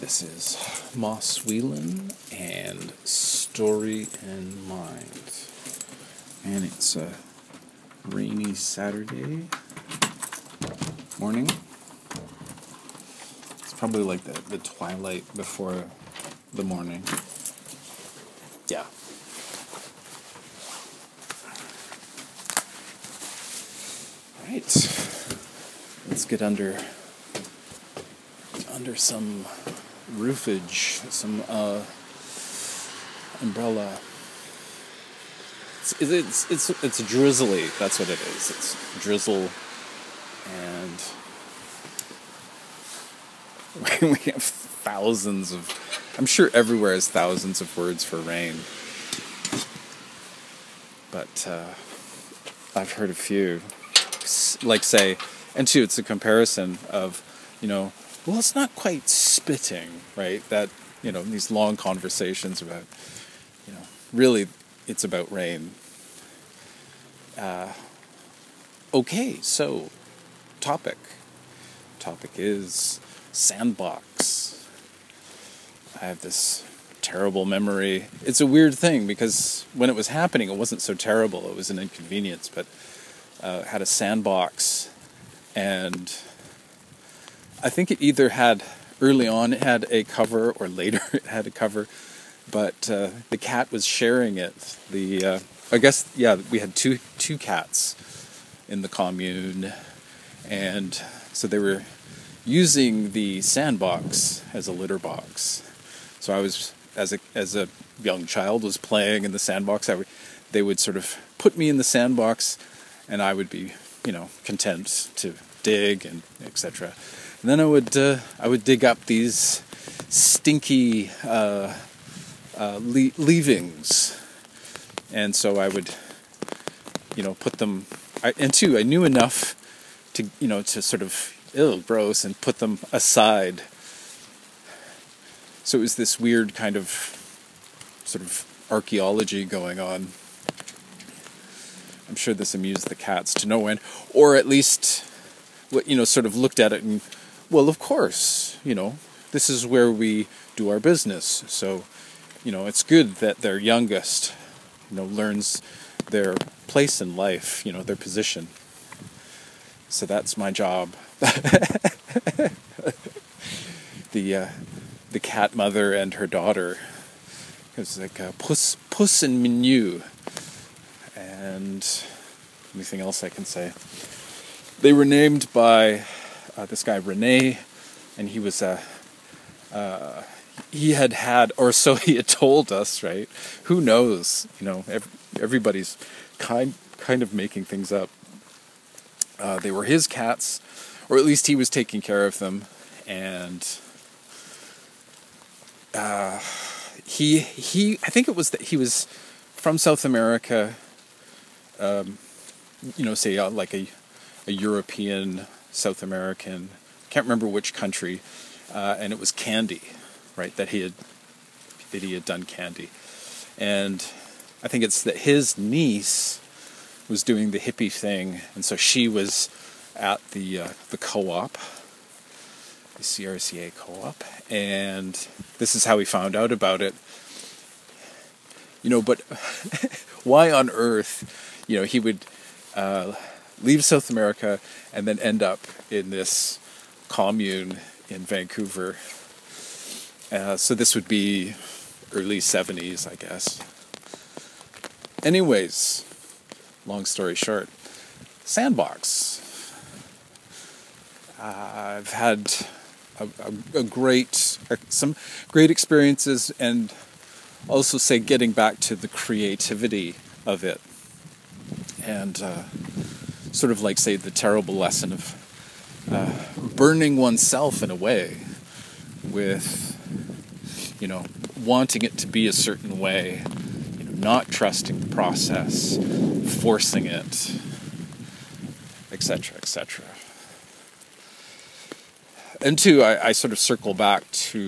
This is Moss Whelan and Story in Mind. And it's a rainy Saturday morning. It's probably like the, the twilight before the morning. Yeah. Right. Let's get under under some roofage, some uh, umbrella. It's, it's it's it's drizzly. That's what it is. It's drizzle, and we have thousands of. I'm sure everywhere has thousands of words for rain, but uh, I've heard a few. Like say, and two, it's a comparison of, you know, well, it's not quite spitting, right? That, you know, these long conversations about, you know, really it's about rain. Uh, okay, so topic. Topic is sandbox. I have this terrible memory. It's a weird thing because when it was happening, it wasn't so terrible. It was an inconvenience, but uh, had a sandbox and I think it either had early on it had a cover or later it had a cover, but uh, the cat was sharing it. The uh, I guess yeah we had two two cats in the commune, and so they were using the sandbox as a litter box. So I was as a as a young child was playing in the sandbox. I would, they would sort of put me in the sandbox, and I would be you know content to dig and etc. And then I would uh, I would dig up these stinky uh, uh, le- leavings, and so I would you know put them. I, and two, I knew enough to you know to sort of ill gross and put them aside. So it was this weird kind of sort of archaeology going on. I'm sure this amused the cats to no end, or at least you know, sort of looked at it and, well, of course, you know, this is where we do our business. So, you know, it's good that their youngest, you know, learns their place in life, you know, their position. So that's my job. the uh, the cat mother and her daughter. It was like a puss, puss and Minu. And anything else I can say? They were named by uh, this guy Rene, and he was a. Uh, he had had, or so he had told us, right? Who knows? You know, every, everybody's kind kind of making things up. Uh, they were his cats, or at least he was taking care of them, and uh, he he. I think it was that he was from South America. Um, you know, say uh, like a a European, South American, can't remember which country, uh, and it was candy, right? That he had that he had done candy, and I think it's that his niece was doing the hippie thing, and so she was at the uh, the co-op, the CRCA co-op, and this is how he found out about it. You know, but why on earth, you know, he would. Uh, leave South America and then end up in this commune in Vancouver. Uh, so this would be early 70s, I guess. Anyways, long story short, Sandbox. Uh, I've had a, a, a great, some great experiences, and also say getting back to the creativity of it. And uh, sort of like, say, the terrible lesson of uh, burning oneself in a way with, you know, wanting it to be a certain way, you know, not trusting the process, forcing it, etc., etc. And two, I, I sort of circle back to,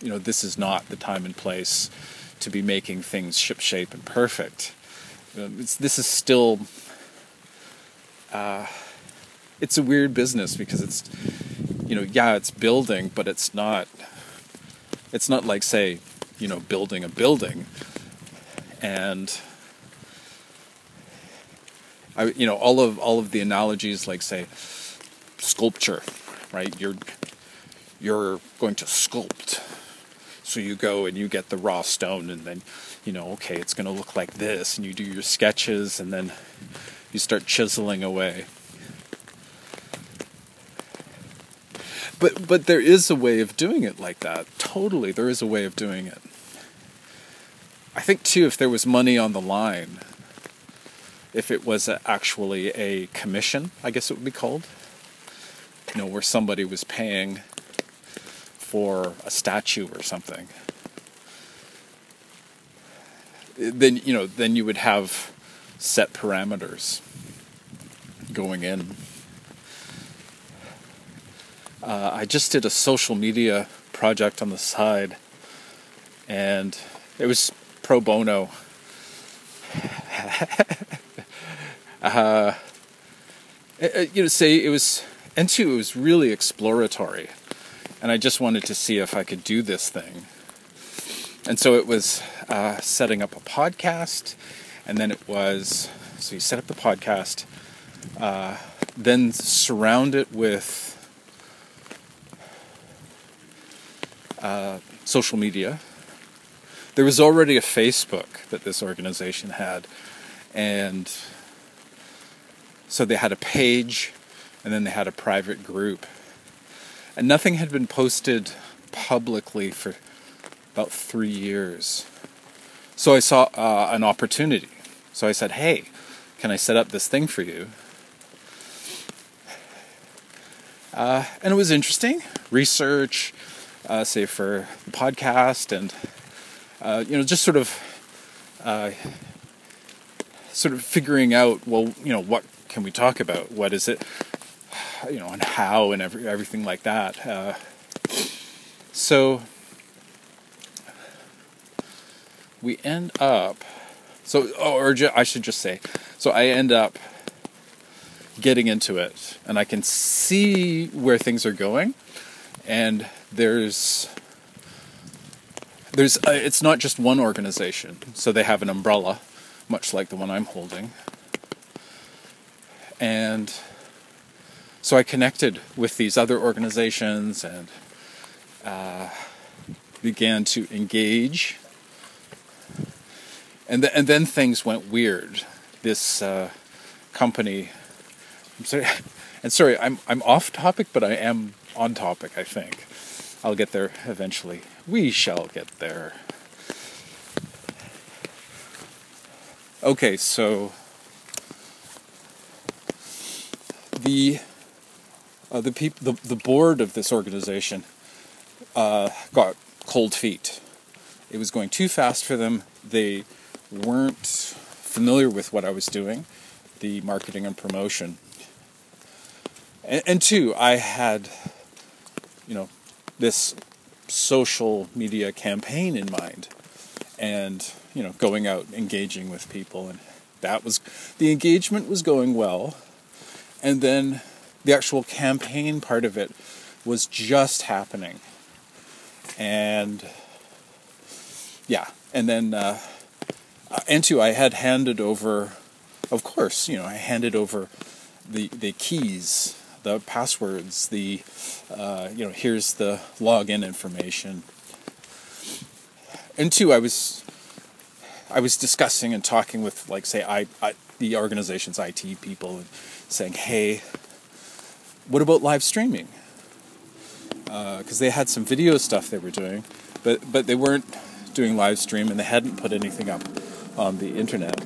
you know, this is not the time and place to be making things shipshape and perfect. this is still uh, it's a weird business because it's you know yeah it's building but it's not it's not like say, you know, building a building and I, you know, all of all of the analogies, like say, sculpture, right? You're you're going to sculpt, so you go and you get the raw stone, and then, you know, okay, it's going to look like this, and you do your sketches, and then you start chiseling away. But but there is a way of doing it like that. Totally, there is a way of doing it. I think too, if there was money on the line, if it was actually a commission, I guess it would be called. You know, where somebody was paying for a statue or something. Then you know, then you would have set parameters going in. Uh, I just did a social media project on the side, and it was pro bono. uh, you know, say it was, and two, it was really exploratory, and I just wanted to see if I could do this thing. And so it was uh, setting up a podcast, and then it was so you set up the podcast, uh, then surround it with uh, social media. There was already a Facebook that this organization had, and so they had a page and then they had a private group. And nothing had been posted publicly for about three years. So I saw uh, an opportunity. So I said, hey, can I set up this thing for you? Uh, and it was interesting. Research, uh, say for the podcast, and uh, you know, just sort of, uh, sort of figuring out, well, you know, what can we talk about? What is it? You know, and how and every, everything like that. Uh, so we end up. So, oh, or ju- I should just say, so I end up getting into it, and I can see where things are going, and there's there's uh, it's not just one organization. So they have an umbrella, much like the one I'm holding, and so I connected with these other organizations and uh, began to engage. And, th- and then things went weird. This uh, company, I'm sorry, and sorry, I'm I'm off topic, but I am on topic. I think I'll get there eventually. We shall get there. Okay, so the uh, the peop- the the board of this organization uh, got cold feet. It was going too fast for them. They weren't familiar with what I was doing, the marketing and promotion. And, and two, I had, you know, this social media campaign in mind, and you know, going out engaging with people, and that was the engagement was going well and then the actual campaign part of it was just happening. And yeah, and then uh, and two, I had handed over, of course, you know, I handed over the the keys, the passwords, the uh, you know, here's the login information. And two, I was I was discussing and talking with like say I, I the organization's IT people and saying, hey, what about live streaming? Because uh, they had some video stuff they were doing, but, but they weren't doing live stream and they hadn't put anything up on the internet.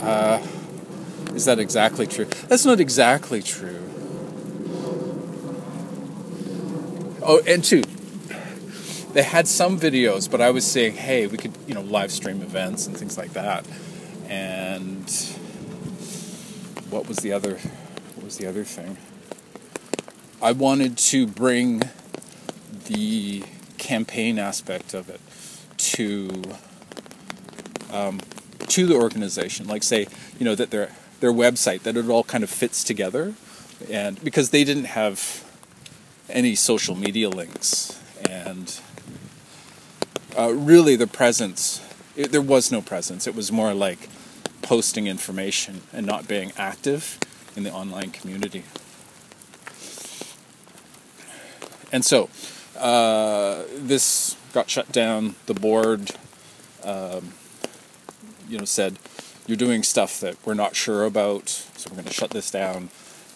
Uh, is that exactly true? That's not exactly true. Oh, and two, they had some videos, but I was saying, hey, we could, you know, live stream events and things like that and what was the other what was the other thing i wanted to bring the campaign aspect of it to um, to the organization like say you know that their their website that it all kind of fits together and because they didn't have any social media links. And uh, really, the presence, it, there was no presence. It was more like posting information and not being active in the online community. And so, uh, this got shut down. The board, um, you know, said, "You're doing stuff that we're not sure about, so we're going to shut this down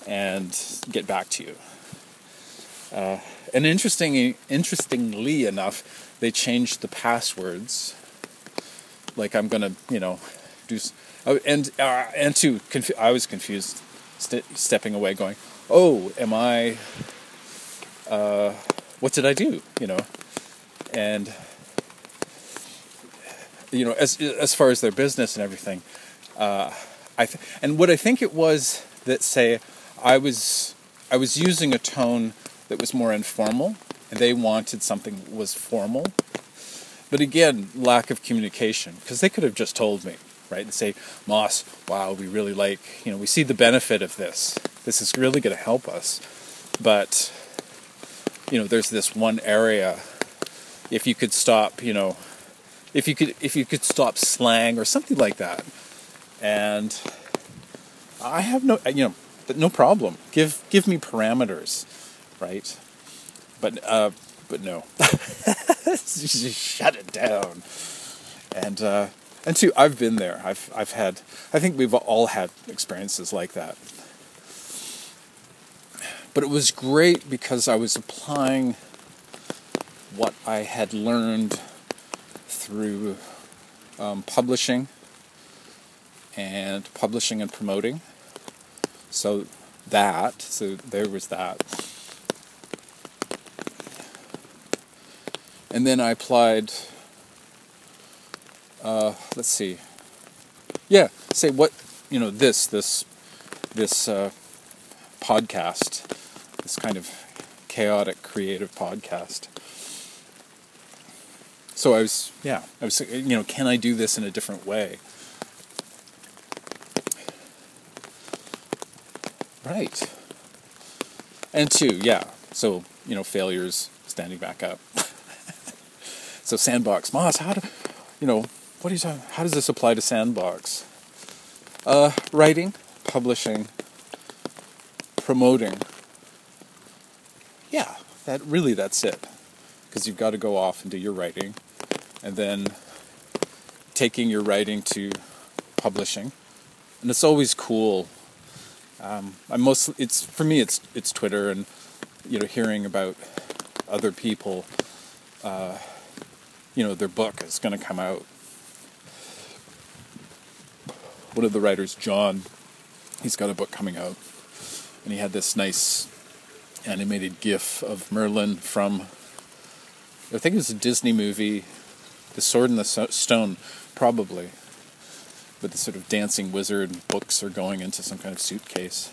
and get back to you." Uh, and interesting, interestingly enough, they changed the passwords. Like I'm gonna, you know, do, oh, and uh, and to confu- I was confused, st- stepping away, going, "Oh, am I? Uh, what did I do?" You know, and you know, as as far as their business and everything, uh, I th- and what I think it was that say I was I was using a tone that was more informal, and they wanted something that was formal. But again, lack of communication, because they could have just told me, right, and say, Moss, wow, we really like, you know, we see the benefit of this. This is really going to help us. But, you know, there's this one area, if you could stop, you know, if you could if you could stop slang or something like that and i have no you know no problem give give me parameters right? But uh, but no, just shut it down. And uh, and two, I've been there. I've I've had. I think we've all had experiences like that. But it was great because I was applying what I had learned through um, publishing and publishing and promoting. So that, so there was that. and then I applied. Uh, let's see. Yeah, say what you know. This this this uh, podcast, this kind of chaotic creative podcast. So I was, yeah, I was, you know, can I do this in a different way? Right. And two, yeah. So you know, failures, standing back up. So Sandbox, Moss, how do you know? What are you talking? How does this apply to Sandbox? Uh, writing, publishing, promoting. That really that's it. Because you've got to go off and do your writing, and then taking your writing to publishing, and it's always cool. Um, I'm mostly it's for me it's it's Twitter and you know hearing about other people. Uh, you know, their book is going to come out. One of the writers, John, he's got a book coming out, and he had this nice animated GIF of Merlin from, I think it was a Disney movie, The Sword in the Stone, probably. But the sort of dancing wizard and books are going into some kind of suitcase.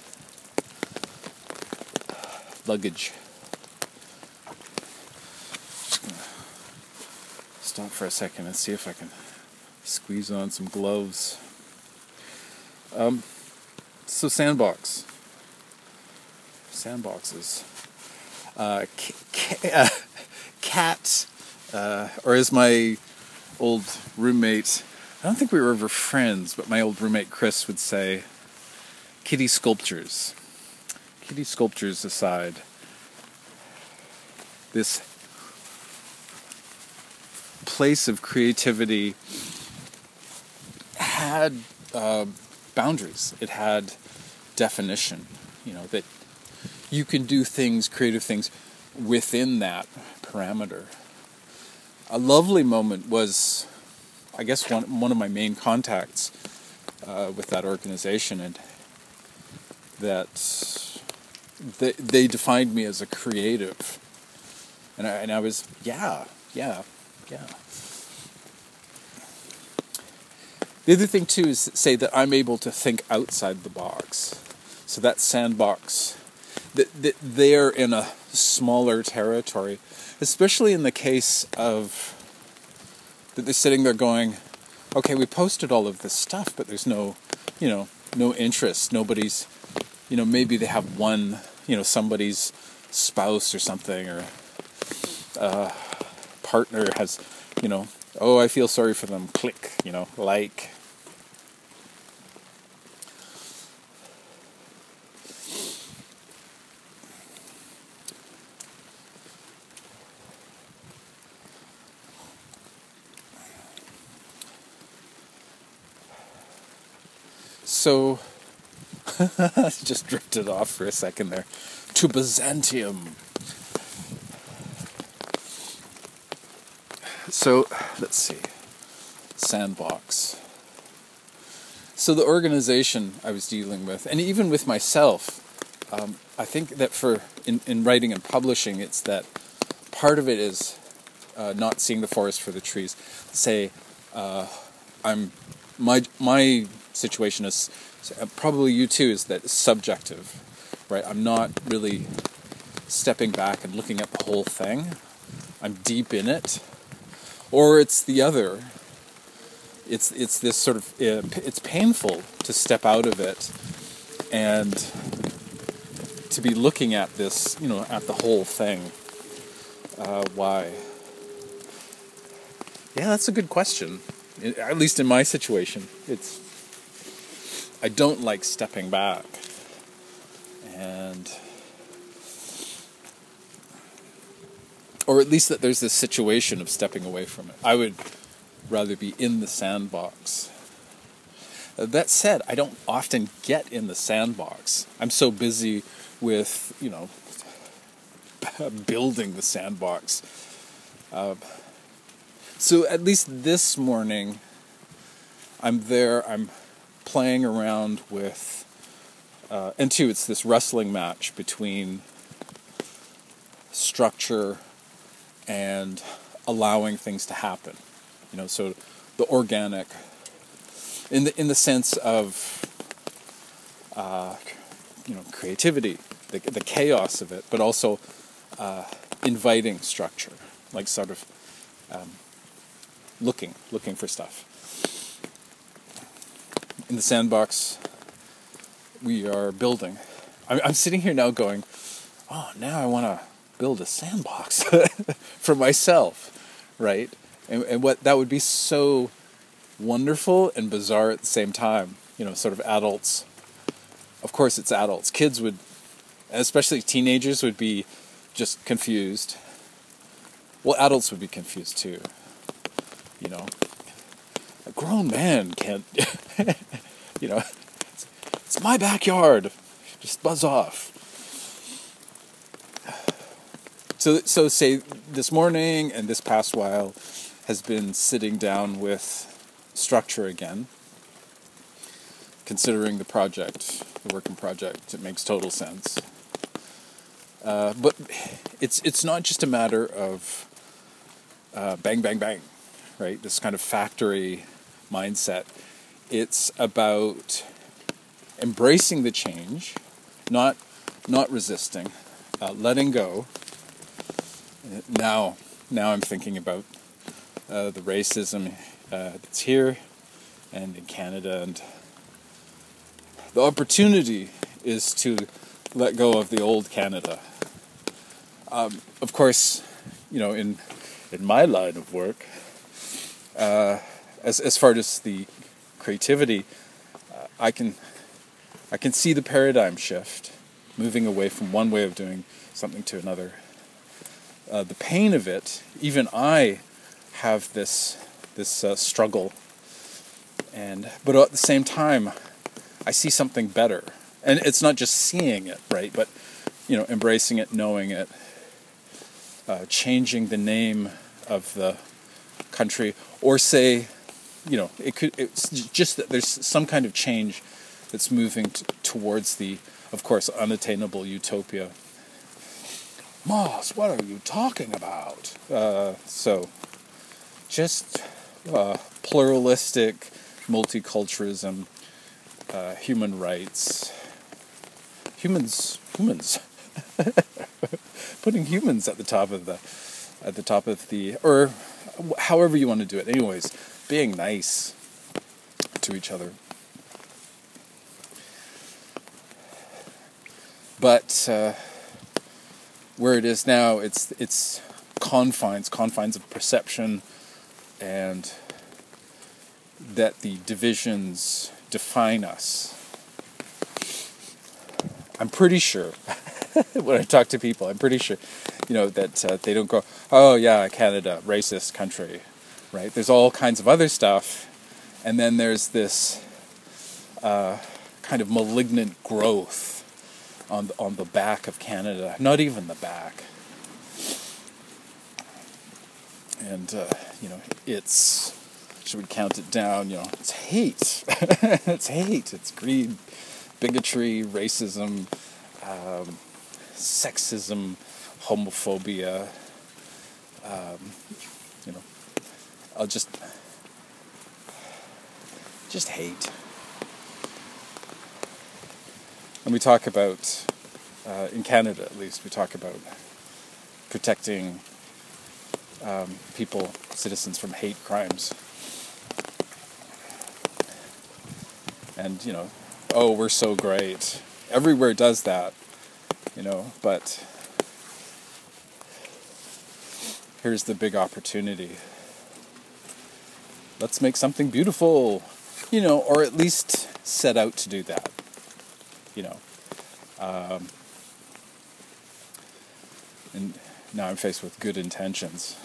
Luggage. stop for a second and see if I can squeeze on some gloves. Um, so sandbox, sandboxes, uh, uh, cat, uh, or as my old roommate, I don't think we were ever friends, but my old roommate Chris would say, kitty sculptures. Kitty sculptures aside, this place of creativity had uh, boundaries. It had definition. You know that you can do things, creative things, within that parameter. A lovely moment was, I guess, one one of my main contacts uh, with that organization, and that they, they defined me as a creative, and I, and I was yeah yeah yeah. The other thing too is say that I'm able to think outside the box. So that sandbox, that, they're in a smaller territory, especially in the case of that they're sitting there going, okay, we posted all of this stuff, but there's no, you know, no interest. Nobody's, you know, maybe they have one, you know, somebody's spouse or something or uh, partner has, you know, oh, I feel sorry for them. Click, you know, like. So, just drifted off for a second there to Byzantium. So, let's see. Sandbox. So, the organization I was dealing with, and even with myself, um, I think that for in, in writing and publishing, it's that part of it is uh, not seeing the forest for the trees. Say, uh, I'm my my situation is probably you too is that subjective, right? I'm not really stepping back and looking at the whole thing. I'm deep in it, or it's the other. It's it's this sort of it's painful to step out of it and to be looking at this, you know, at the whole thing. Uh, why? Yeah, that's a good question. At least in my situation, it's I don't like stepping back, and or at least that there's this situation of stepping away from it. I would rather be in the sandbox. That said, I don't often get in the sandbox. I'm so busy with, you know, building the sandbox. Uh, so at least this morning, I'm there, I'm playing around with, uh, and two, it's this wrestling match between structure and allowing things to happen. You know, so the organic, in the in the sense of, uh, you know, creativity, the the chaos of it, but also uh, inviting structure, like sort of um, looking looking for stuff. In the sandbox, we are building. I'm, I'm sitting here now, going, oh, now I want to build a sandbox for myself, right? And, and what that would be so wonderful and bizarre at the same time. You know, sort of adults. Of course, it's adults. Kids would, especially teenagers, would be just confused. Well, adults would be confused too. You know, grown man can't. you know, it's, it's my backyard. Just buzz off. So, so say this morning and this past while has been sitting down with structure again, considering the project, the working project. It makes total sense. Uh, but it's it's not just a matter of uh, bang bang bang, right? This kind of factory mindset. It's about embracing the change, not not resisting, uh, letting go, now, now I'm thinking about uh, the racism uh, that's here and in Canada, and the opportunity is to let go of the old Canada. Um, of course, you know, in in my line of work, uh, as as far as the creativity, uh, I can I can see the paradigm shift, moving away from one way of doing something to another uh, the pain of it, even I have this this uh, struggle. And but at the same time, I see something better, and it's not just seeing it, right? But you know, embracing it, knowing it, uh, changing the name of the country, or say, you know, it could. It's just that there's some kind of change that's moving t- towards the, of course, unattainable utopia Moss, what are you talking about? Uh, so, just uh, pluralistic multiculturalism, uh, human rights, humans, humans, putting humans at the top of the, at the top of the, or however you want to do it. Anyways, being nice to each other. But uh, where it is now, it's it's confines, confines of perception, and that the divisions define us. I'm pretty sure when I talk to people, I'm pretty sure, you know, that uh, they don't go, "Oh yeah, Canada, racist country," right? There's all kinds of other stuff, and then there's this uh, kind of malignant growth on the, on the back of Canada, not even the back. And uh, you know, it's should we count it down? You know, it's hate, it's hate, it's greed, bigotry, racism, um, sexism, homophobia. Um, I'll just just hate. And we talk about, uh, in Canada at least, we talk about protecting um, people, citizens from hate crimes. And, you know, oh, we're so great. Everywhere does that, you know, but here's the big opportunity. Let's make something beautiful, you know, or at least set out to do that, you know. Um, and now I'm faced with good intentions.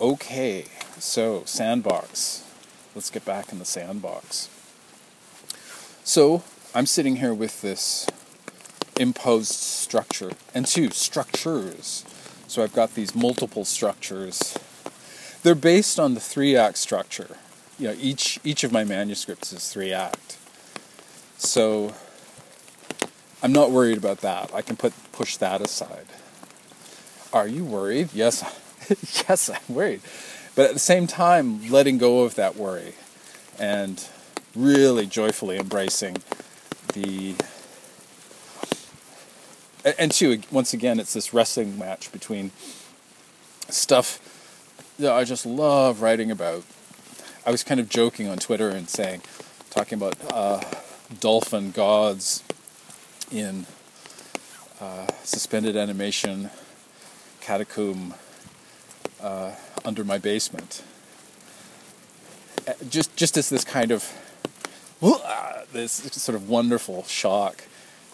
Okay, so sandbox. Let's get back in the sandbox. So I'm sitting here with this imposed structure and two structures. So I've got these multiple structures. They're based on the three act structure. You know, each each of my manuscripts is three act. So I'm not worried about that. I can put push that aside. Are you worried? Yes, yes, I'm worried. But at the same time, letting go of that worry and really joyfully embracing the. And two, once again, it's this wrestling match between stuff that I just love writing about. I was kind of joking on Twitter and saying, talking about uh, dolphin gods in uh, suspended animation catacomb uh, under my basement. Uh, just, just as this kind of uh, this sort of wonderful shock.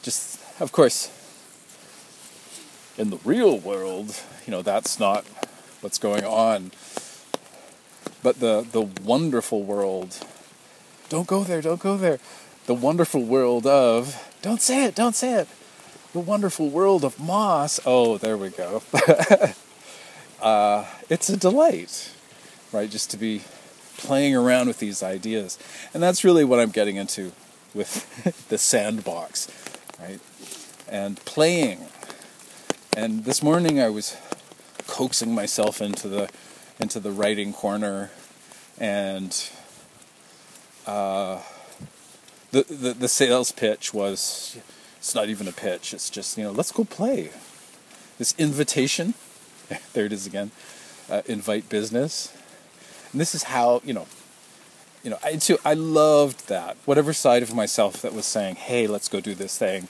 Just, of course, in the real world, you know, that's not what's going on. But the the wonderful world. Don't go there. Don't go there. The wonderful world of. Don't say it. Don't say it. The wonderful world of moss. Oh, there we go. uh, it's a delight, right? Just to be playing around with these ideas. And that's really what I'm getting into with the sandbox, right? And playing. And this morning I was coaxing myself into the into the writing corner and uh, the, the the sales pitch was it's not even a pitch it's just you know let's go play this invitation there it is again. Uh, invite business. And this is how you know. You know, I too I loved that. Whatever side of myself that was saying, "Hey, let's go do this thing,"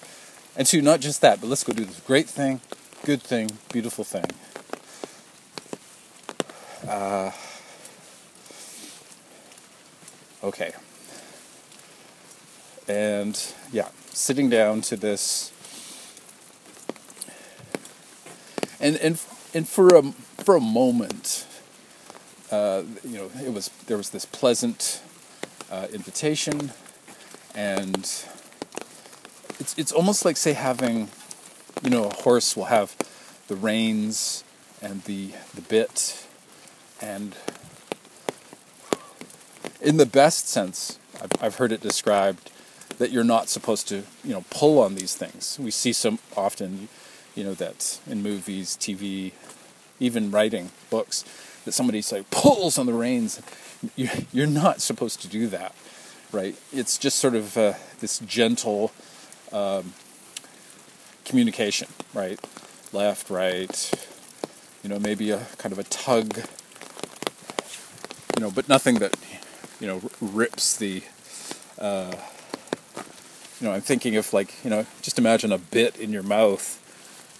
and two, not just that, but let's go do this great thing, good thing, beautiful thing. Uh, okay. And yeah, sitting down to this and and and for a for a moment, uh, you know, it was there was this pleasant uh, invitation, and it's it's almost like say having, you know, a horse will have the reins and the the bit, and in the best sense, I've, I've heard it described that you're not supposed to, you know, pull on these things. We see so often you know that in movies, TV, even writing books, that somebody say pulls on the reins. You're not supposed to do that, right? It's just sort of uh, this gentle um, communication, right? Left, right. You know, maybe a kind of a tug. You know, but nothing that you know rips the uh, you know, I'm thinking of like, you know, just imagine a bit in your mouth,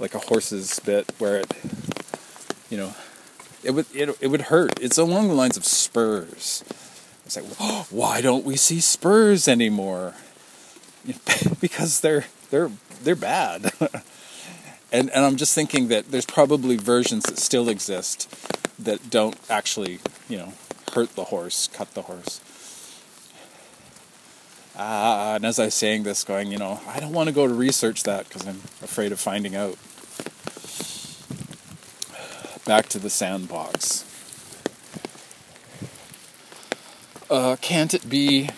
like a horse's bit, where it, you know, it would it, it would hurt. It's along the lines of spurs. It's like, oh, why don't we see spurs anymore? because they're they're they're bad. and and I'm just thinking that there's probably versions that still exist that don't actually, you know, hurt the horse, cut the horse. Uh, and as I was saying this, going, you know, I don't want to go to research that because I'm afraid of finding out. Back to the sandbox. Uh, can't it be?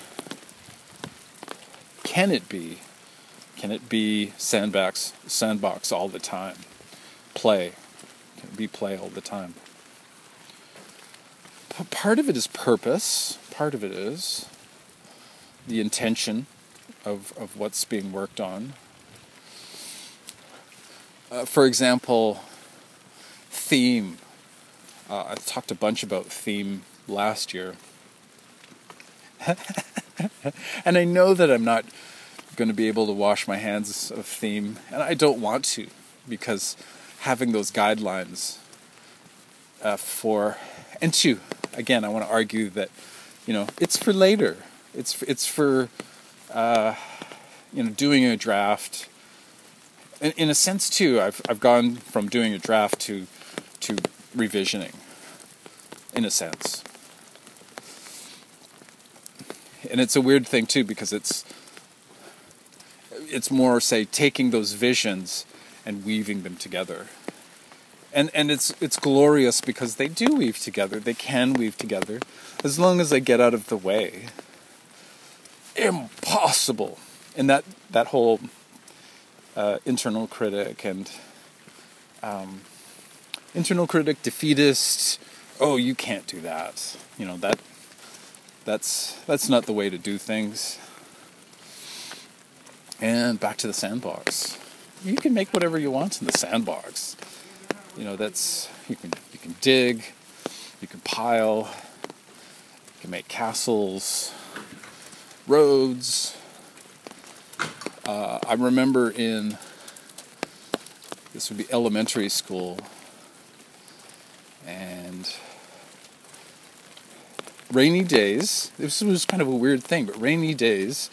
Can it be? Can it be sandbox, sandbox all the time? Play. Can it be play all the time? Part of it is purpose. Part of it is the intention of, of what's being worked on. Uh, for example, theme. Uh, I talked a bunch about theme last year. and I know that I'm not going to be able to wash my hands of theme, and I don't want to, because having those guidelines uh, for, and two, again, I want to argue that, you know, it's for later. It's it's for uh, you know doing a draft. In, in a sense, too, I've I've gone from doing a draft to to revisioning. In a sense, and it's a weird thing too because it's it's more say taking those visions and weaving them together and and it's it's glorious because they do weave together they can weave together as long as they get out of the way impossible. And that that whole uh, internal critic and um, internal critic, defeatist. Oh, you can't do that. You know that that's that's not the way to do things. And back to the sandbox. You can make whatever you want in the sandbox. You know that's you can you can dig, you can pile, you can make castles, roads. Uh, I remember in this would be elementary school, and rainy days. This was kind of a weird thing, but rainy days,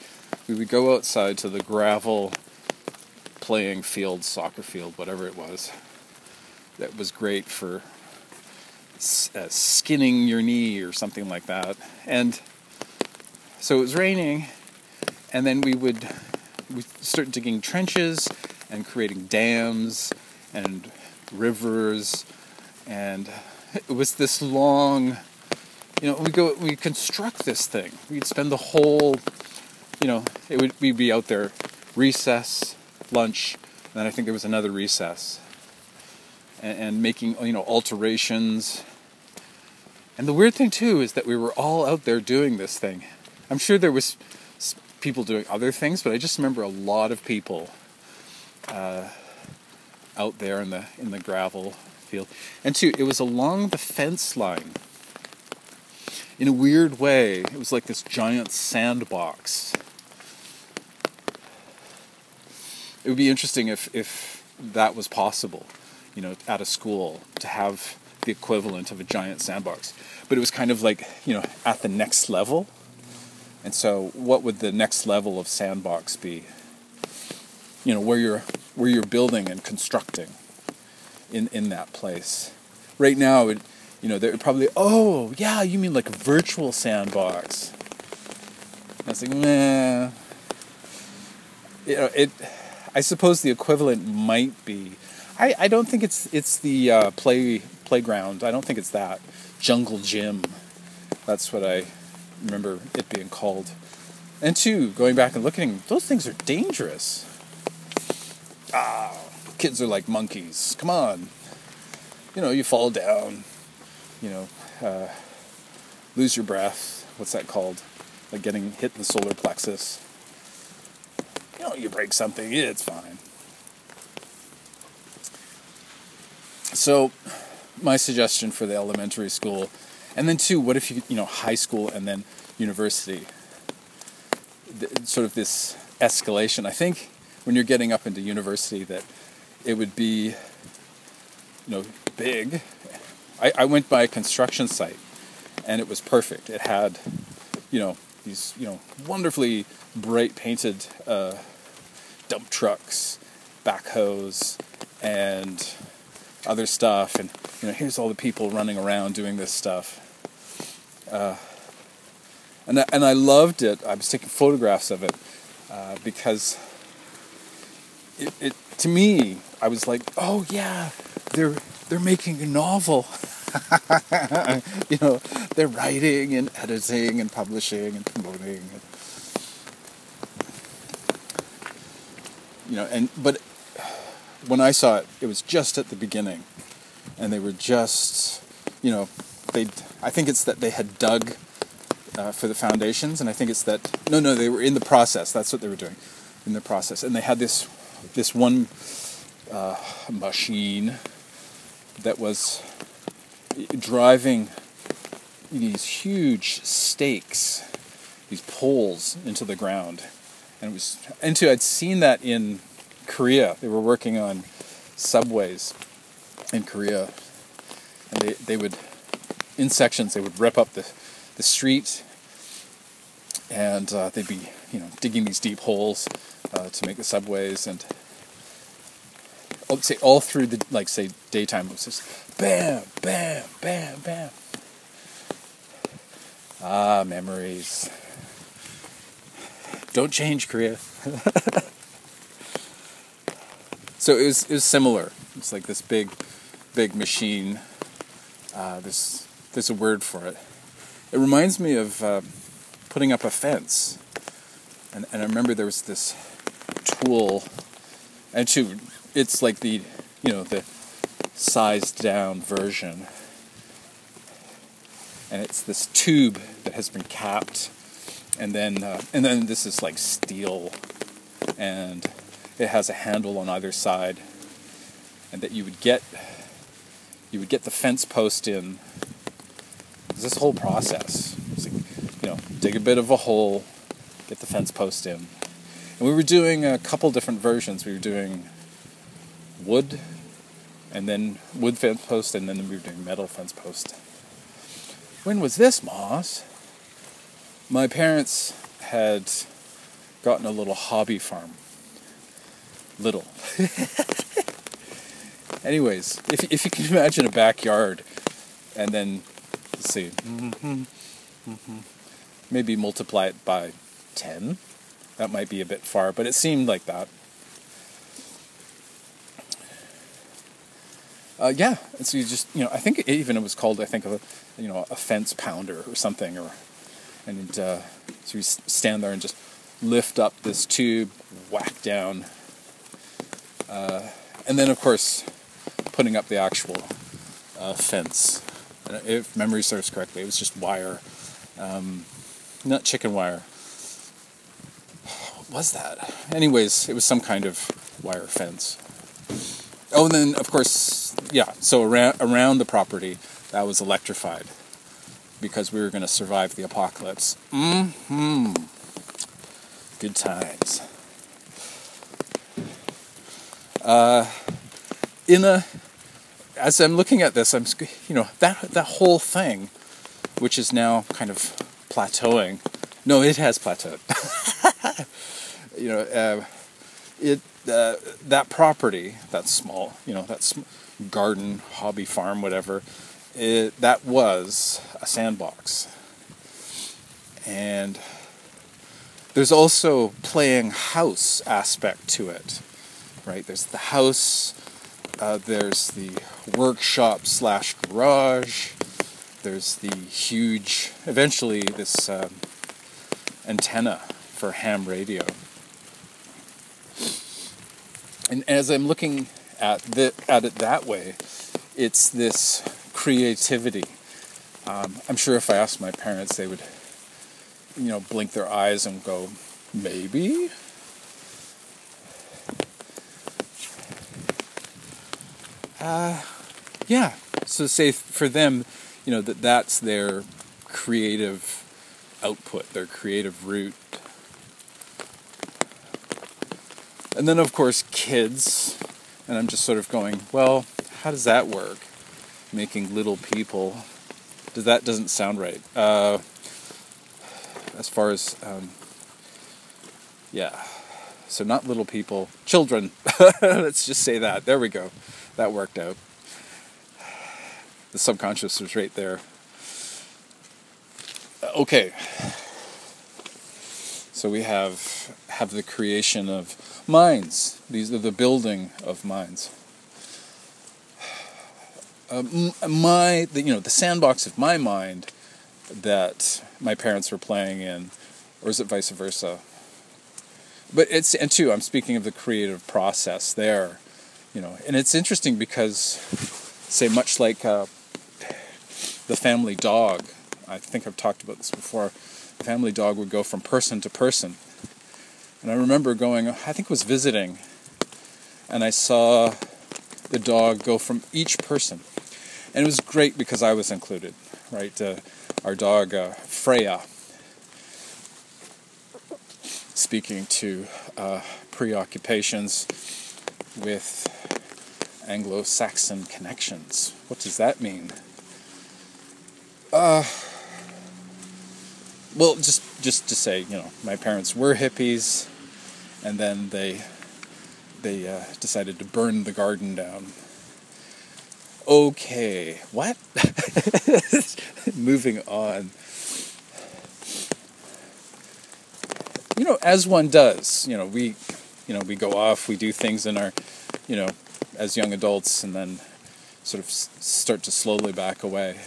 we would go outside to the gravel playing field, soccer field, whatever it was. That was great for uh, skinning your knee or something like that, and so it was raining, and then we would start digging trenches and creating dams and rivers, and it was this long. You know, we go we construct this thing. We'd spend the whole, you know, it would we'd be out there, recess, lunch, and then I think there was another recess, and, and making you know alterations. And the weird thing too is that we were all out there doing this thing I'm sure there was people doing other things, but I just remember a lot of people uh, out there in the in the gravel field. And two, it was along the fence line. In a weird way, it was like this giant sandbox. It would be interesting if if that was possible, you know, at a school to have the equivalent of a giant sandbox. But it was kind of like, you know, at the next level and so, what would the next level of sandbox be? You know, where you're where you're building and constructing in in that place. Right now, it, you know, they're probably oh yeah, you mean like virtual sandbox? I was like, nah. You know, it. I suppose the equivalent might be. I, I don't think it's it's the uh, play playground. I don't think it's that jungle gym. That's what I remember it being called. And two, going back and looking, those things are dangerous. Ah, kids are like monkeys. Come on. You know, you fall down, you know, uh, lose your breath. What's that called? Like getting hit in the solar plexus. You know, you break something, it's fine. So, my suggestion for the elementary school and then two, what if you you know high school and then university? The, sort of this escalation. I think when you're getting up into university that it would be, you know, big. I, I went by a construction site, and it was perfect. It had, you know, these you know wonderfully bright painted uh, dump trucks, backhoes, and other stuff. And you know, here's all the people running around doing this stuff. Uh, and I, and I loved it. I was taking photographs of it uh, because it, it to me I was like, oh yeah, they're they're making a novel. you know, they're writing and editing and publishing and promoting. You know, and but when I saw it, it was just at the beginning, and they were just, you know, they. I think it's that they had dug uh, for the foundations, and I think it's that no, no, they were in the process. That's what they were doing, in the process, and they had this this one uh, machine that was driving these huge stakes, these poles into the ground, and it was into I'd seen that in Korea. They were working on subways in Korea, and they they would in sections they would rip up the the street, and uh, they'd be you know digging these deep holes uh, to make the subways. And say all through the like say daytime it was just bam, bam, bam, bam. Ah, memories. Don't change, Korea. so it was it was similar. It's like this big, big machine. Uh, there's there's a word for it. It reminds me of uh, putting up a fence, and and I remember there was this tool, and to it's like the you know the sized down version. And it's this tube that has been capped. And then uh, and then this is like steel. And it has a handle on either side. And that you would get you would get the fence post in. This whole process. Like, you know dig a bit of a hole get the fence post in. And we were doing a couple different versions. We were doing wood, and then wood fence post, and then we were doing metal fence post. When was this, Moss? My parents had gotten a little hobby farm. Little. Anyways, if, if you can imagine a backyard and then, let's see, mm-hmm, mm-hmm, maybe multiply it by 10, that might be a bit far, but it seemed like that. Uh, yeah, and so you just you know I think even it was called I think a you know a fence pounder or something or and uh, so you stand there and just lift up this tube, whack down, uh, and then of course putting up the actual uh, fence. If memory serves correctly, it was just wire, um, not chicken wire. What was that? Anyways, it was some kind of wire fence. Oh, and then of course, yeah. So around around the property, that was electrified because we were going to survive the apocalypse. Hmm. Good times. Uh, in a, as I'm looking at this, I'm you know that that whole thing, which is now kind of plateauing. No, it has plateaued. you know, uh, it uh, that property, that small, you know, that sm- garden, hobby farm, whatever, it, that was a sandbox. And there's also playing house aspect to it, right? There's the house, uh, there's the workshop slash garage, there's the huge, eventually, this um, antenna for ham radio and as I'm looking at the, at it that way, it's this creativity. Um, I'm sure if I asked my parents, they would, you know, blink their eyes and go, maybe. Uh, yeah. So say for them, you know that that's their creative output, their creative route. And then, of course, kids. And I'm just sort of going, well, how does that work? Making little people. That doesn't sound right? Uh, as far as um, yeah, so not little people, children. Let's just say that. There we go. That worked out. The subconscious was right there. Okay. So we have have the creation of minds. These are the building of minds. Uh, my, the, you know, the sandbox of my mind that my parents were playing in, or is it vice versa? But it's and two, I'm speaking of the creative process there, you know, and it's interesting because, say, much like uh, the family dog, I think I've talked about this before. The family dog would go from person to person, and I remember going, I think it was visiting, and I saw the dog go from each person, and it was great because I was included, right? Uh, our dog uh, Freya, speaking to uh, preoccupations with Anglo Saxon connections. What does that mean? Uh, well, just just to say, you know, my parents were hippies, and then they they uh, decided to burn the garden down. Okay, what? Moving on. You know, as one does, you know, we, you know, we go off, we do things in our, you know, as young adults, and then sort of start to slowly back away.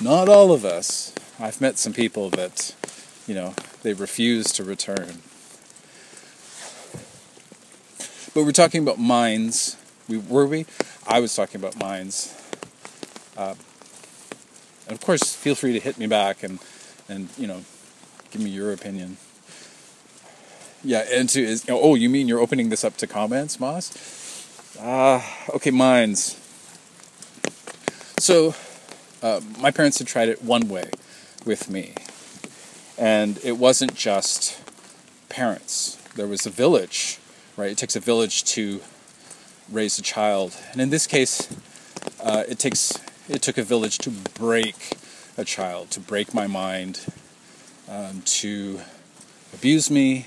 Not all of us. I've met some people that, you know, they refuse to return. But we're talking about minds. We were we? I was talking about minds. Uh, and of course, feel free to hit me back and and you know, give me your opinion. Yeah, and to is oh, you mean you're opening this up to comments, Moss? Ah, uh, okay, minds. So, uh, my parents had tried it one way with me, and it wasn't just parents. There was a village, right? It takes a village to raise a child, and in this case, uh, it takes it took a village to break a child, to break my mind, um, to abuse me,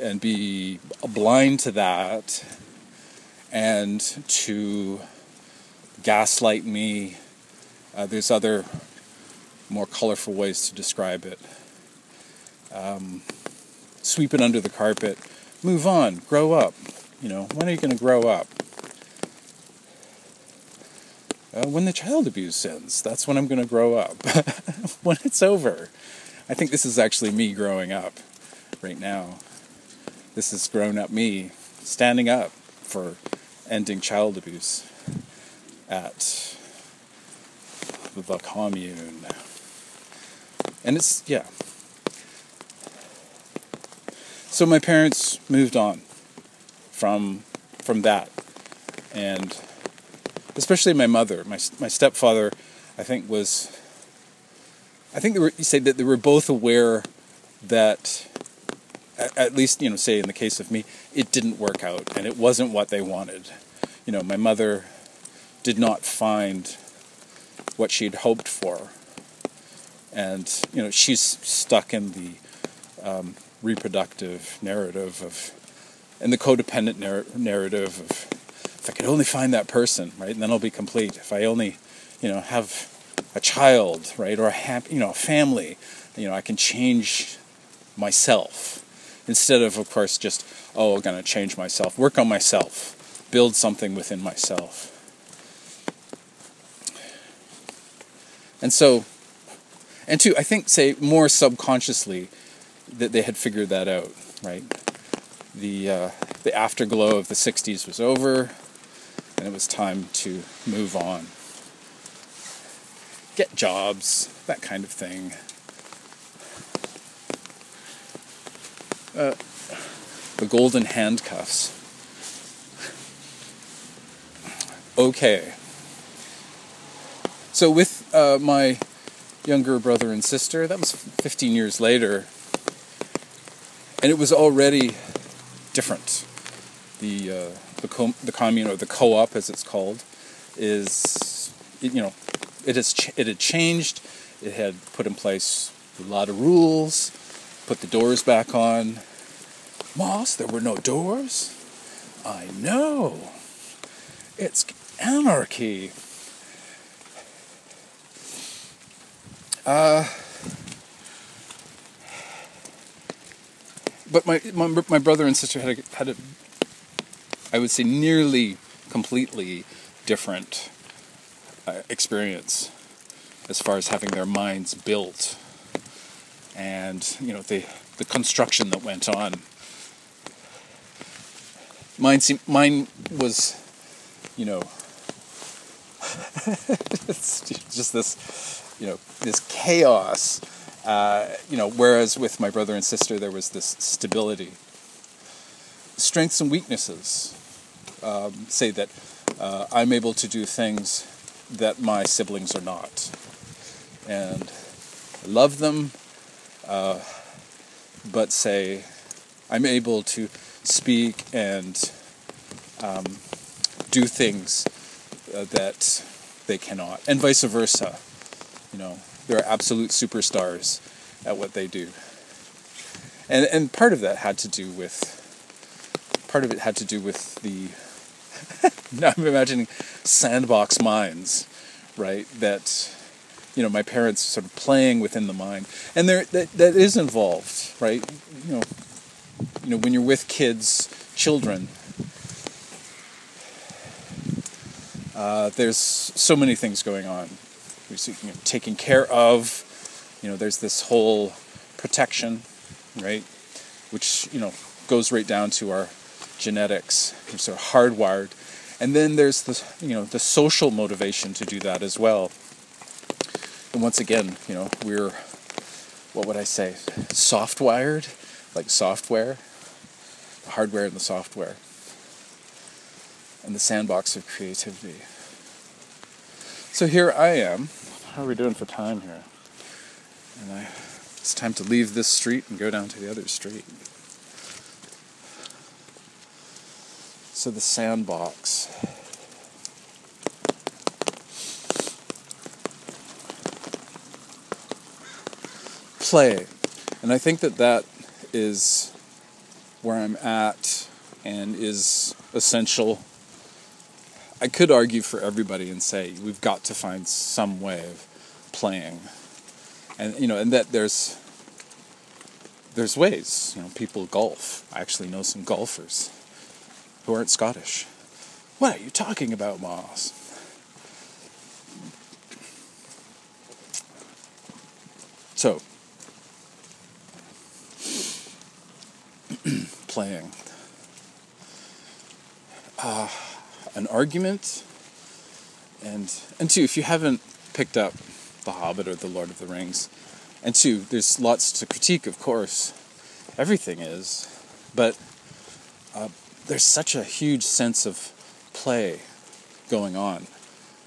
and be blind to that, and to gaslight me. Uh, there's other more colorful ways to describe it. Um, sweep it under the carpet, move on, grow up. You know, when are you going to grow up? Uh, when the child abuse ends, that's when I'm going to grow up. when it's over. I think this is actually me growing up right now. This is grown up me standing up for ending child abuse at the commune. And it's, yeah. So my parents moved on from from that. And especially my mother, my my stepfather, I think was I think they were you say that they were both aware that at least you know say in the case of me it didn't work out and it wasn't what they wanted you know my mother did not find what she'd hoped for and you know she's stuck in the um, reproductive narrative of and the codependent narr- narrative of if I could only find that person right? And then I'll be complete. If I only you know have a child right or a happy you know a family you know I can change myself instead of, of course, just, oh, I'm to change myself, work on myself, build something within myself. And so, and two, I think, say, more subconsciously, that they had figured that out, right? The, uh, the afterglow of the 60s was over, and it was time to move on. Get jobs, that kind of thing. Uh, the golden handcuffs. Okay. So, with uh, my younger brother and sister, that was 15 years later, and it was already different. the uh, the com- the commune or the co-op as it's called is you know it has ch- it had changed. It had put in place a lot of rules, put the doors back on. Moss, there were no doors. I know. It's anarchy. Uh, but my, my my brother and sister had a, had a I would say nearly completely different uh, experience as far as having their minds built. And you know the the construction that went on. Mine seemed, mine was you know it's just this you know this chaos uh, you know whereas with my brother and sister there was this stability strengths and weaknesses um, say that uh, I'm able to do things that my siblings are not and I love them uh, but say I'm able to speak and um, do things uh, that they cannot, and vice versa. You know, they're absolute superstars at what they do, and and part of that had to do with part of it had to do with the. now I'm imagining sandbox minds, right? That you know my parents sort of playing within the mind, and there that that is involved, right? You know, you know when you're with kids, children. Uh, there's so many things going on. You're you know, taking care of. You know, there's this whole protection, right? Which you know goes right down to our genetics. We're sort of hardwired, and then there's the you know the social motivation to do that as well. And once again, you know, we're what would I say, soft wired, like software, the hardware and the software and the sandbox of creativity. So here I am. How are we doing for time here? And I, it's time to leave this street and go down to the other street. So the sandbox. Play. And I think that that is where I'm at and is essential I could argue for everybody and say we've got to find some way of playing, and you know, and that there's there's ways. You know, people golf. I actually know some golfers who aren't Scottish. What are you talking about, Moss? So, playing. Uh, an argument. And and two, if you haven't picked up The Hobbit or The Lord of the Rings, and two, there's lots to critique, of course. Everything is, but uh, there's such a huge sense of play going on,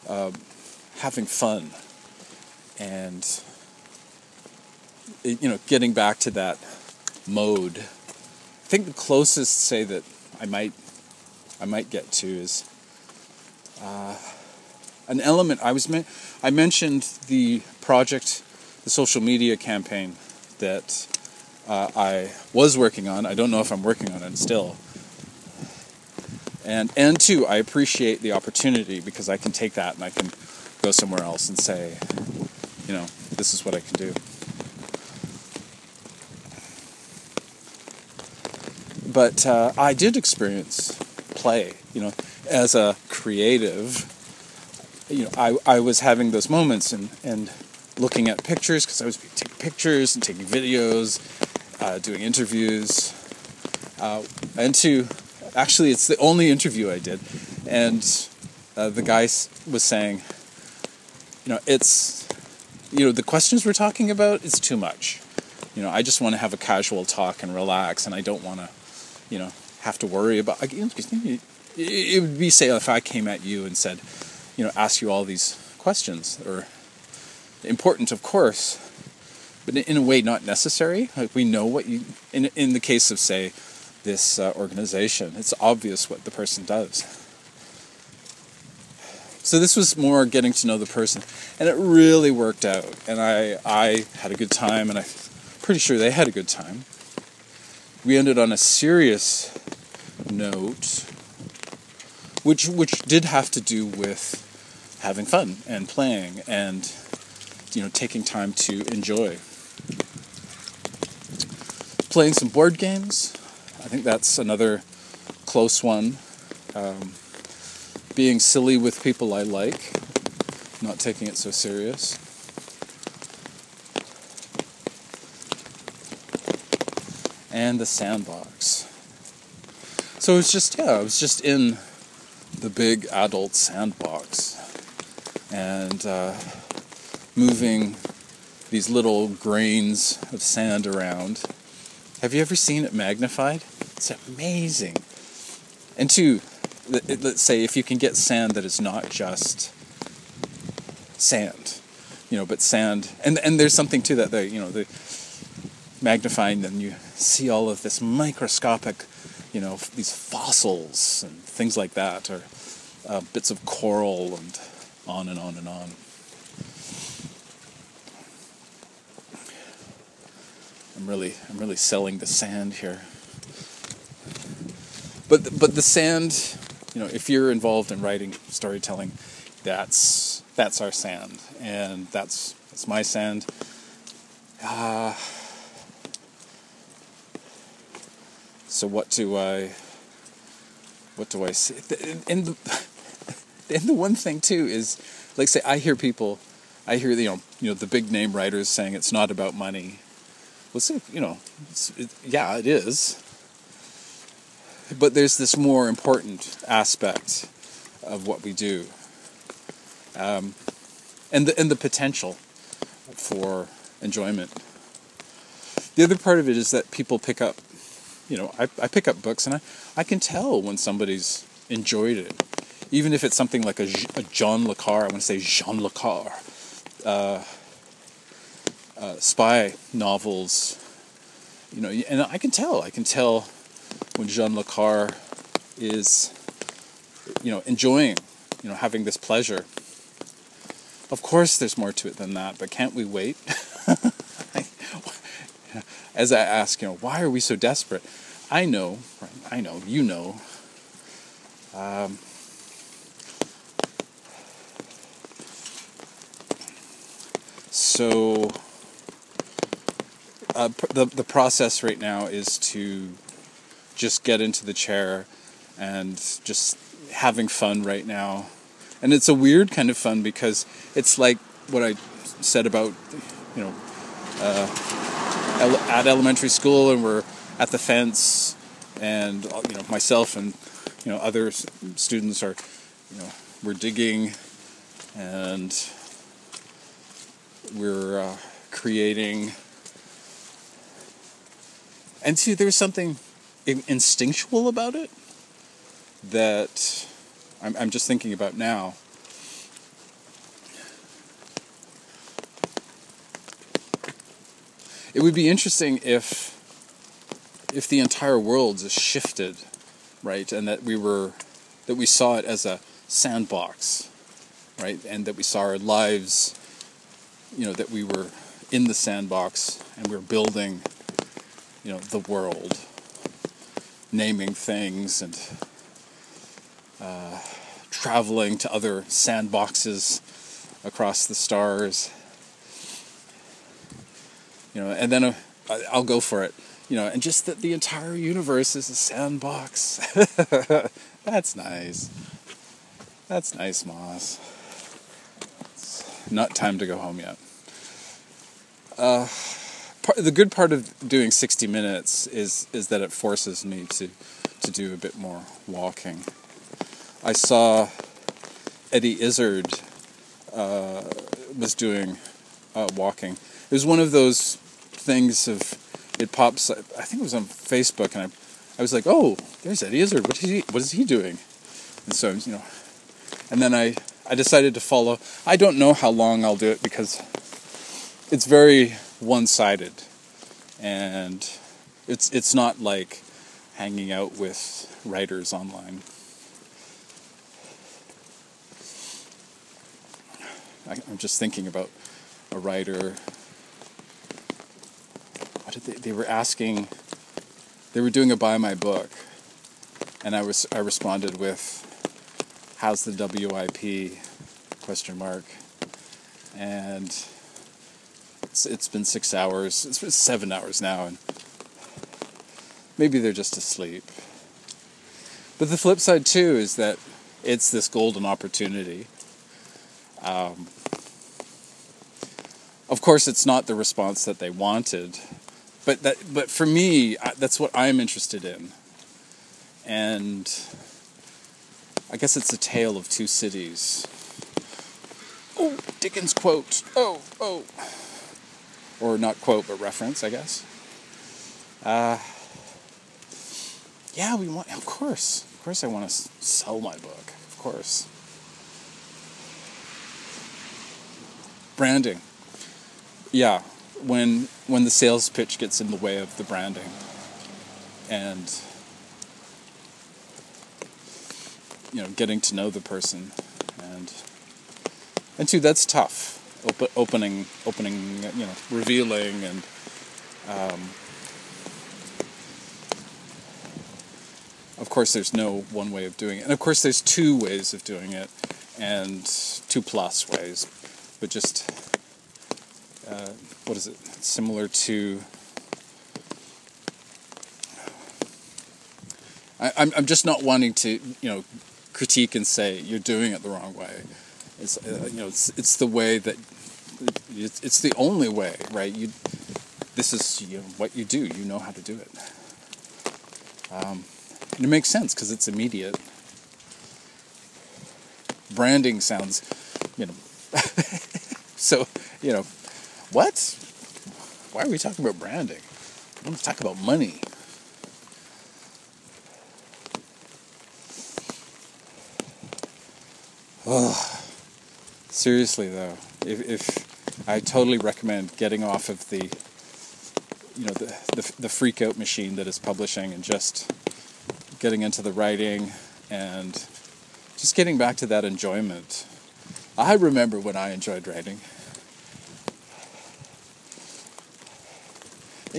uh, having fun, and you know, getting back to that mode. I think the closest say that I might I might get to is uh, an element. I was I mentioned the project, the social media campaign that uh, I was working on. I don't know if I'm working on it still. And and two, I appreciate the opportunity because I can take that and I can go somewhere else and say, you know, this is what I can do. But uh, I did experience play, you know, as a creative, you know, I, I was having those moments and, and looking at pictures because I was taking pictures and taking videos, uh, doing interviews, uh, and to actually, it's the only interview I did, and uh, the guy was saying, you know, it's, you know, the questions we're talking about is too much. You know, I just want to have a casual talk and relax, and I don't want to, you know, have to worry about it would be say if I came at you and said, you know, ask you all these questions or important, of course, but in a way not necessary. Like we know what you in in the case of say this uh, organization. It's obvious what the person does. So this was more getting to know the person, and it really worked out. And I I had a good time, and I'm pretty sure they had a good time. We ended on a serious note, which which did have to do with having fun and playing and you know taking time to enjoy. Playing some board games i think that's another close one. Um, being silly with people i like not taking it so serious. And the sandbox. So it was just yeah i was just in the big adult sandbox and uh, moving these little grains of sand around. Have you ever seen it magnified? It's amazing. And two, let's say if you can get sand that is not just sand, you know, but sand, and and there's something to that. The you know the magnifying, then you see all of this microscopic, you know, these fossils and things like that, or uh, bits of coral and on and on and on. I'm really, I'm really selling the sand here. But, but the sand, you know, if you're involved in writing, storytelling, that's that's our sand, and that's that's my sand. Uh, so what do I? What do I see? And the, and the one thing too is, like, say, I hear people, I hear you know, you know, the big name writers saying it's not about money. Well, see, you know, it, yeah, it is. But there's this more important aspect of what we do, um, and the and the potential for enjoyment. The other part of it is that people pick up, you know, I, I pick up books and I, I can tell when somebody's enjoyed it even if it's something like a, a John le Carre, I want to say Jean le Carre, uh, uh, spy novels, you know, and I can tell, I can tell when Jean le Carre is, you know, enjoying, you know, having this pleasure. Of course, there's more to it than that, but can't we wait? As I ask, you know, why are we so desperate? I know, right, I know, you know. Um, so uh, the the process right now is to just get into the chair and just having fun right now. And it's a weird kind of fun because it's like what I said about you know uh, at elementary school and we're at the fence and you know myself and you know other students are you know we're digging and we're uh, creating. And see, there's something instinctual about it that I'm, I'm just thinking about now. It would be interesting if if the entire world just shifted, right, and that we were that we saw it as a sandbox, right, and that we saw our lives you know that we were in the sandbox and we were building you know the world naming things and uh, traveling to other sandboxes across the stars you know and then uh, i'll go for it you know and just that the entire universe is a sandbox that's nice that's nice moss not time to go home yet. Uh, part, the good part of doing 60 minutes is is that it forces me to to do a bit more walking. I saw Eddie Izzard uh, was doing uh, walking. It was one of those things of it pops. I think it was on Facebook, and I, I was like, "Oh, there's Eddie Izzard. What is he? What is he doing?" And so you know, and then I I decided to follow. I don't know how long I'll do it because it's very one-sided, and it's it's not like hanging out with writers online. I, I'm just thinking about a writer. They? They were asking. They were doing a buy my book, and I was I responded with, "How's the WIP?" question mark, and it's it's been six hours. It's been seven hours now, and maybe they're just asleep. But the flip side too is that it's this golden opportunity. Um, of course, it's not the response that they wanted, but that but for me, that's what I'm interested in, and I guess it's a tale of two cities. Oh, Dickens quote. Oh, oh. Or not quote, but reference, I guess. Uh, yeah, we want, of course. Of course, I want to sell my book. Of course. Branding. Yeah, when when the sales pitch gets in the way of the branding, and you know, getting to know the person, and and two, that's tough. Op- opening, opening, you know, revealing, and um, of course, there's no one way of doing it, and of course, there's two ways of doing it, and two plus ways, but just what is it? Similar to. I, I'm I'm just not wanting to you know critique and say you're doing it the wrong way. It's uh, you know it's it's the way that it's, it's the only way, right? You this is you know, what you do. You know how to do it. Um, and it makes sense because it's immediate. Branding sounds, you know, so you know, what? Why are we talking about branding? I want to talk about money. Oh. Seriously though, if, if I totally recommend getting off of the you know the, the the freak out machine that is publishing and just getting into the writing and just getting back to that enjoyment. I remember when I enjoyed writing.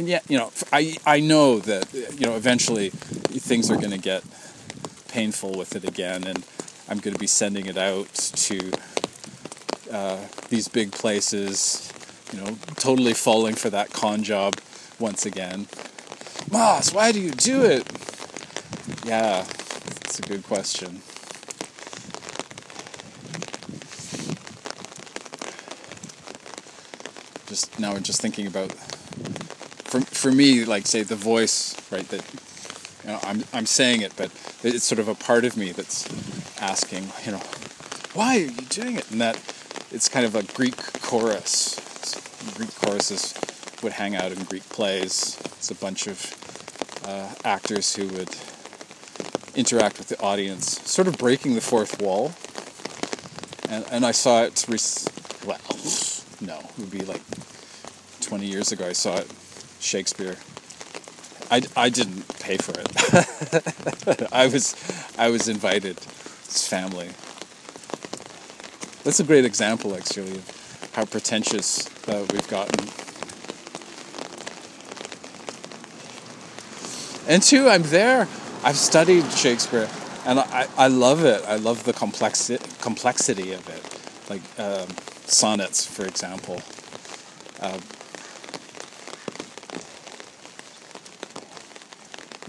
And yet, you know, I I know that you know eventually things are going to get painful with it again and I'm going to be sending it out to uh, these big places, you know, totally falling for that con job once again. Moss, why do you do it? Yeah, it's a good question. Just now, I'm just thinking about for for me, like say the voice, right? That you know, I'm I'm saying it, but it's sort of a part of me that's asking, you know, why are you doing it? And that it's kind of a Greek chorus. Greek choruses would hang out in Greek plays. It's a bunch of uh, actors who would interact with the audience, sort of breaking the fourth wall. And, and I saw it, well, no, it would be like 20 years ago I saw it, Shakespeare. I, I didn't pay for it. I was I was invited. His family that's a great example, actually, of how pretentious uh, we've gotten. And two, I'm there. I've studied Shakespeare, and I, I love it. I love the complexi- complexity of it, like um, sonnets, for example. Uh,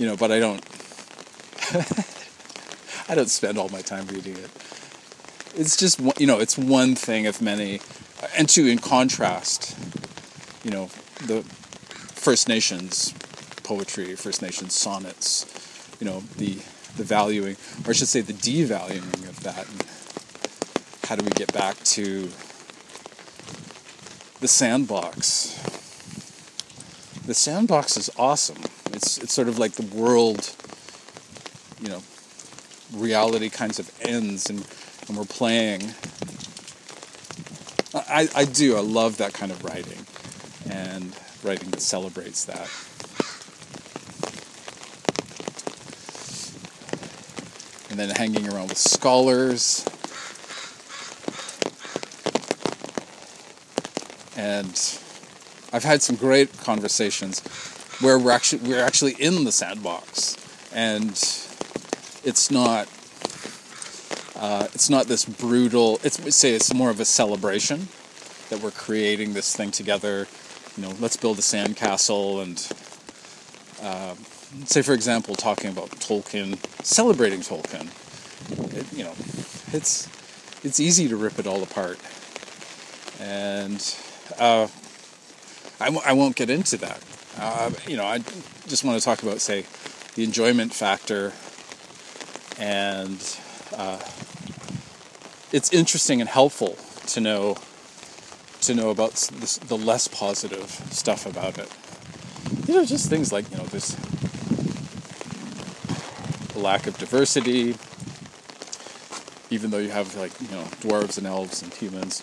you know, but I don't. I don't spend all my time reading it it's just you know it's one thing of many and two in contrast you know the first nations poetry first nations sonnets you know the the valuing or i should say the devaluing of that and how do we get back to the sandbox the sandbox is awesome it's it's sort of like the world you know reality kinds of ends and and we're playing. I, I do, I love that kind of writing and writing that celebrates that. and then hanging around with scholars. And I've had some great conversations where we're actually we're actually in the sandbox, and it's not uh, it's not this brutal. It's say it's more of a celebration that we're creating this thing together. You know, let's build a sandcastle and uh, say, for example, talking about Tolkien, celebrating Tolkien. It, you know, it's it's easy to rip it all apart, and uh, I w- I won't get into that. Uh, you know, I just want to talk about, say, the enjoyment factor and uh, it's interesting and helpful to know to know about this, the less positive stuff about it. You know, just things like you know, this lack of diversity. Even though you have like you know dwarves and elves and humans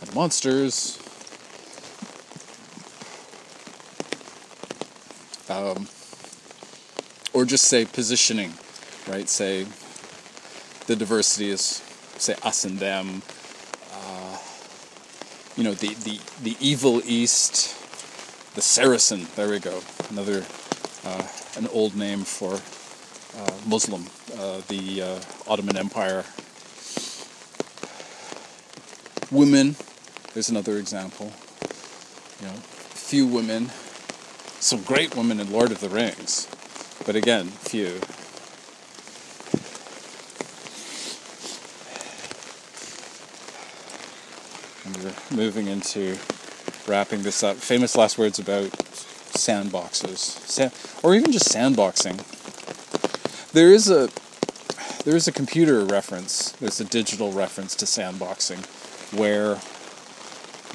and monsters. Um, or just say positioning, right? Say the diversity is say us and them. Uh, you know the, the the evil east, the Saracen. There we go. Another uh, an old name for uh, Muslim, uh, the uh, Ottoman Empire. Women. There's another example. You know, few women. Some great women in Lord of the Rings, but again, few. And we're moving into wrapping this up. Famous last words about sandboxes, Sand, or even just sandboxing. There is a there is a computer reference. There's a digital reference to sandboxing, where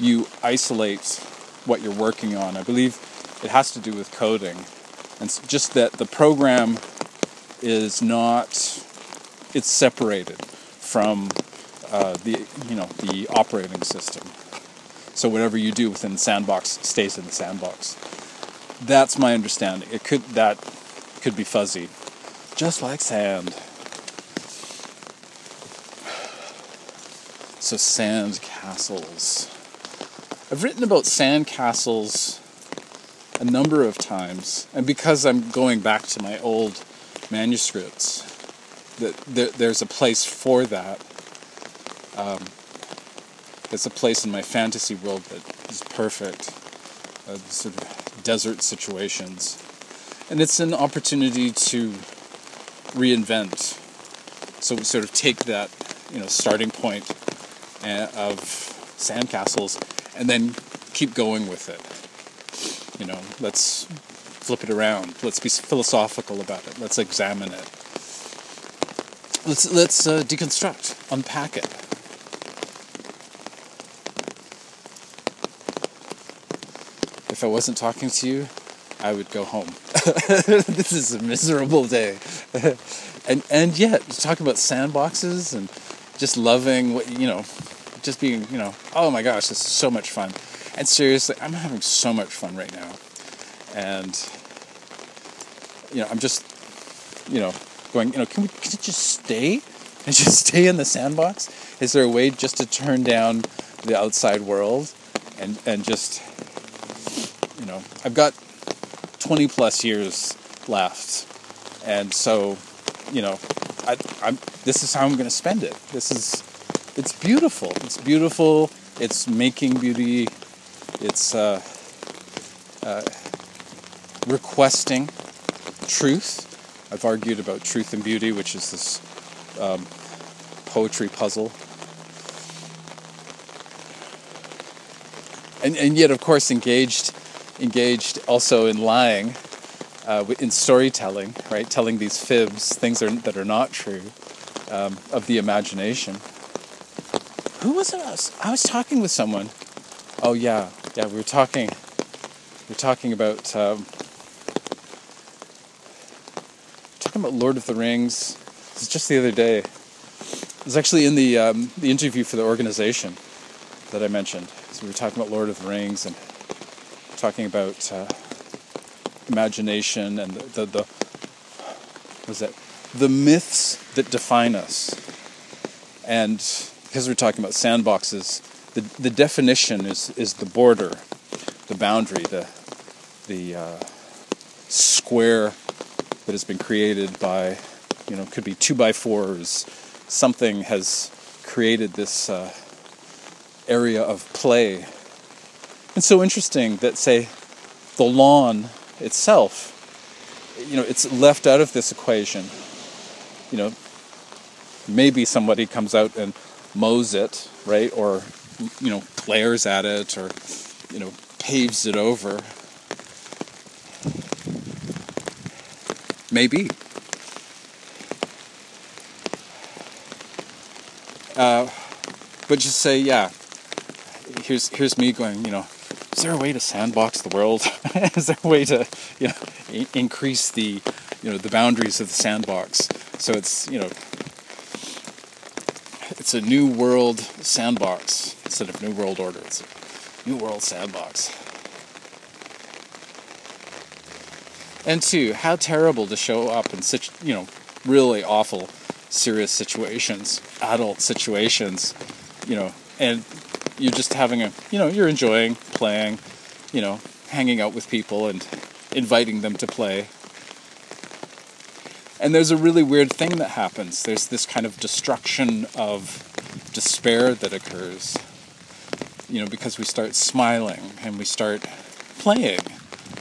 you isolate what you're working on. I believe it has to do with coding, and it's just that the program is not it's separated from uh, the you know the operating system. So whatever you do within the sandbox stays in the sandbox. That's my understanding. It could that could be fuzzy, just like sand. So sand castles. I've written about sand castles a number of times, and because I'm going back to my old manuscripts, that there, there's a place for that um, there's a place in my fantasy world that is perfect, uh, sort of desert situations, and it's an opportunity to reinvent. So sort of take that, you know, starting point uh, of sandcastles, and then keep going with it. You know, let's flip it around. Let's be philosophical about it. Let's examine it. Let's let's uh, deconstruct, unpack it. if I wasn't talking to you, I would go home. this is a miserable day. and and yet, talking about sandboxes and just loving what you know, just being, you know, oh my gosh, this is so much fun. And seriously, I'm having so much fun right now. And you know, I'm just you know, going, you know, can we can it just stay? And just stay in the sandbox? Is there a way just to turn down the outside world and and just you know, I've got 20 plus years left, and so, you know, I, I'm. This is how I'm going to spend it. This is, it's beautiful. It's beautiful. It's making beauty. It's uh, uh, requesting truth. I've argued about truth and beauty, which is this um, poetry puzzle. And, and yet, of course, engaged engaged also in lying, uh, in storytelling, right? Telling these fibs, things are, that are not true, um, of the imagination. Who was it? I was, I was talking with someone. Oh yeah, yeah. We were talking. We were talking about um, talking about Lord of the Rings. It was just the other day. It was actually in the um, the interview for the organization that I mentioned. So we were talking about Lord of the Rings and talking about uh, imagination and the, the, the was that the myths that define us. And because we're talking about sandboxes, the, the definition is, is the border, the boundary, the, the uh, square that has been created by, you know, could be two by fours. Something has created this uh, area of play. And so interesting that, say, the lawn itself, you know, it's left out of this equation. You know, maybe somebody comes out and mows it, right? Or, you know, glares at it or, you know, paves it over. Maybe. Uh, but just say, yeah, here's here's me going, you know, is there a way to sandbox the world? is there a way to, you know, I- increase the, you know, the boundaries of the sandbox? So it's, you know, it's a new world sandbox instead of new world order. It's a new world sandbox. And two, how terrible to show up in such, you know, really awful, serious situations, adult situations, you know, and you're just having a, you know, you're enjoying playing, you know, hanging out with people and inviting them to play. And there's a really weird thing that happens. There's this kind of destruction of despair that occurs, you know, because we start smiling and we start playing.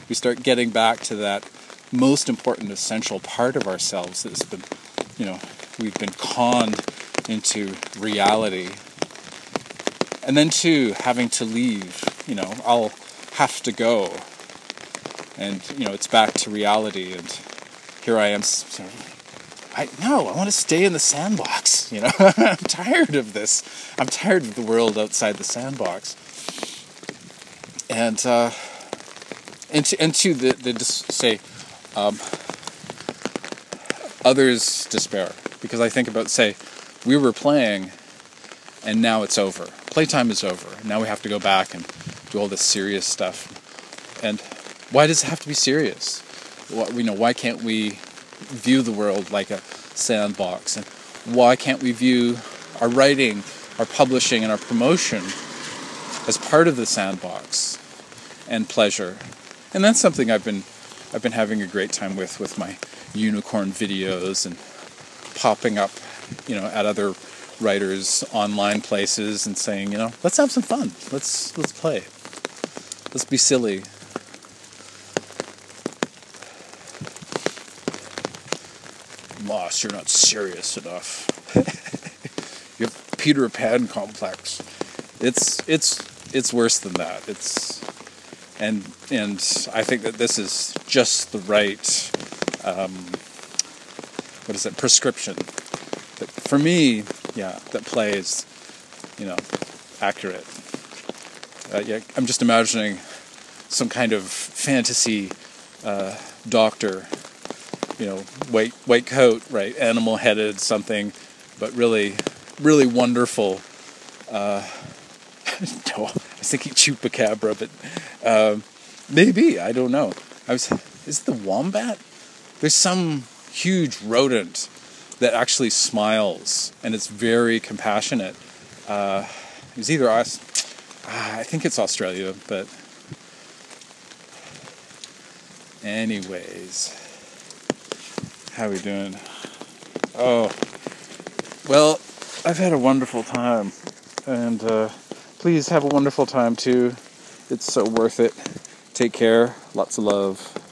We start getting back to that most important, essential part of ourselves that's been, you know, we've been conned into reality and then too having to leave you know i'll have to go and you know it's back to reality and here i am sort of, i no i want to stay in the sandbox you know i'm tired of this i'm tired of the world outside the sandbox and uh and to, and to the, the just say um, others despair because i think about say we were playing and now it's over playtime is over. Now we have to go back and do all this serious stuff. And why does it have to be serious? Why, you know, why can't we view the world like a sandbox? And why can't we view our writing, our publishing, and our promotion as part of the sandbox and pleasure? And that's something I've been I've been having a great time with with my unicorn videos and popping up, you know, at other writers online places and saying, you know, let's have some fun. Let's let's play. Let's be silly. Moss, you're not serious enough. you have Peter Pan complex. It's it's it's worse than that. It's and and I think that this is just the right um, what is it prescription. But for me, yeah, that plays you know, accurate. Uh, yeah, I'm just imagining some kind of fantasy uh, doctor, you know, white white coat, right, animal headed, something, but really, really wonderful. Uh, no, I was thinking chupacabra, but uh, maybe I don't know. I was. Is it the wombat? There's some huge rodent that actually smiles and it's very compassionate. Uh, it was either us, uh, I think it's Australia, but anyways, how we doing? Oh, well, I've had a wonderful time, and uh, please have a wonderful time too. It's so worth it. Take care. Lots of love.